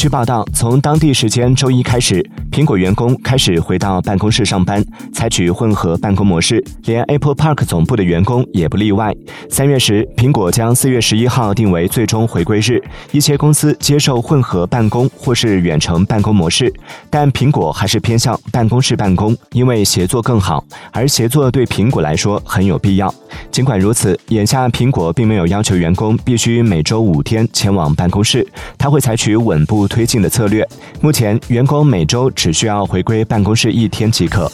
据报道，从当地时间周一开始，苹果员工开始回到办公室上班，采取混合办公模式，连 Apple Park 总部的员工也不例外。三月时，苹果将四月十一号定为最终回归日，一些公司接受混合办公或是远程办公模式，但苹果还是偏向办公室办公，因为协作更好，而协作对苹果来说很有必要。尽管如此，眼下苹果并没有要求员工必须每周五天前往办公室，他会采取稳步推进的策略。目前，员工每周只需要回归办公室一天即可。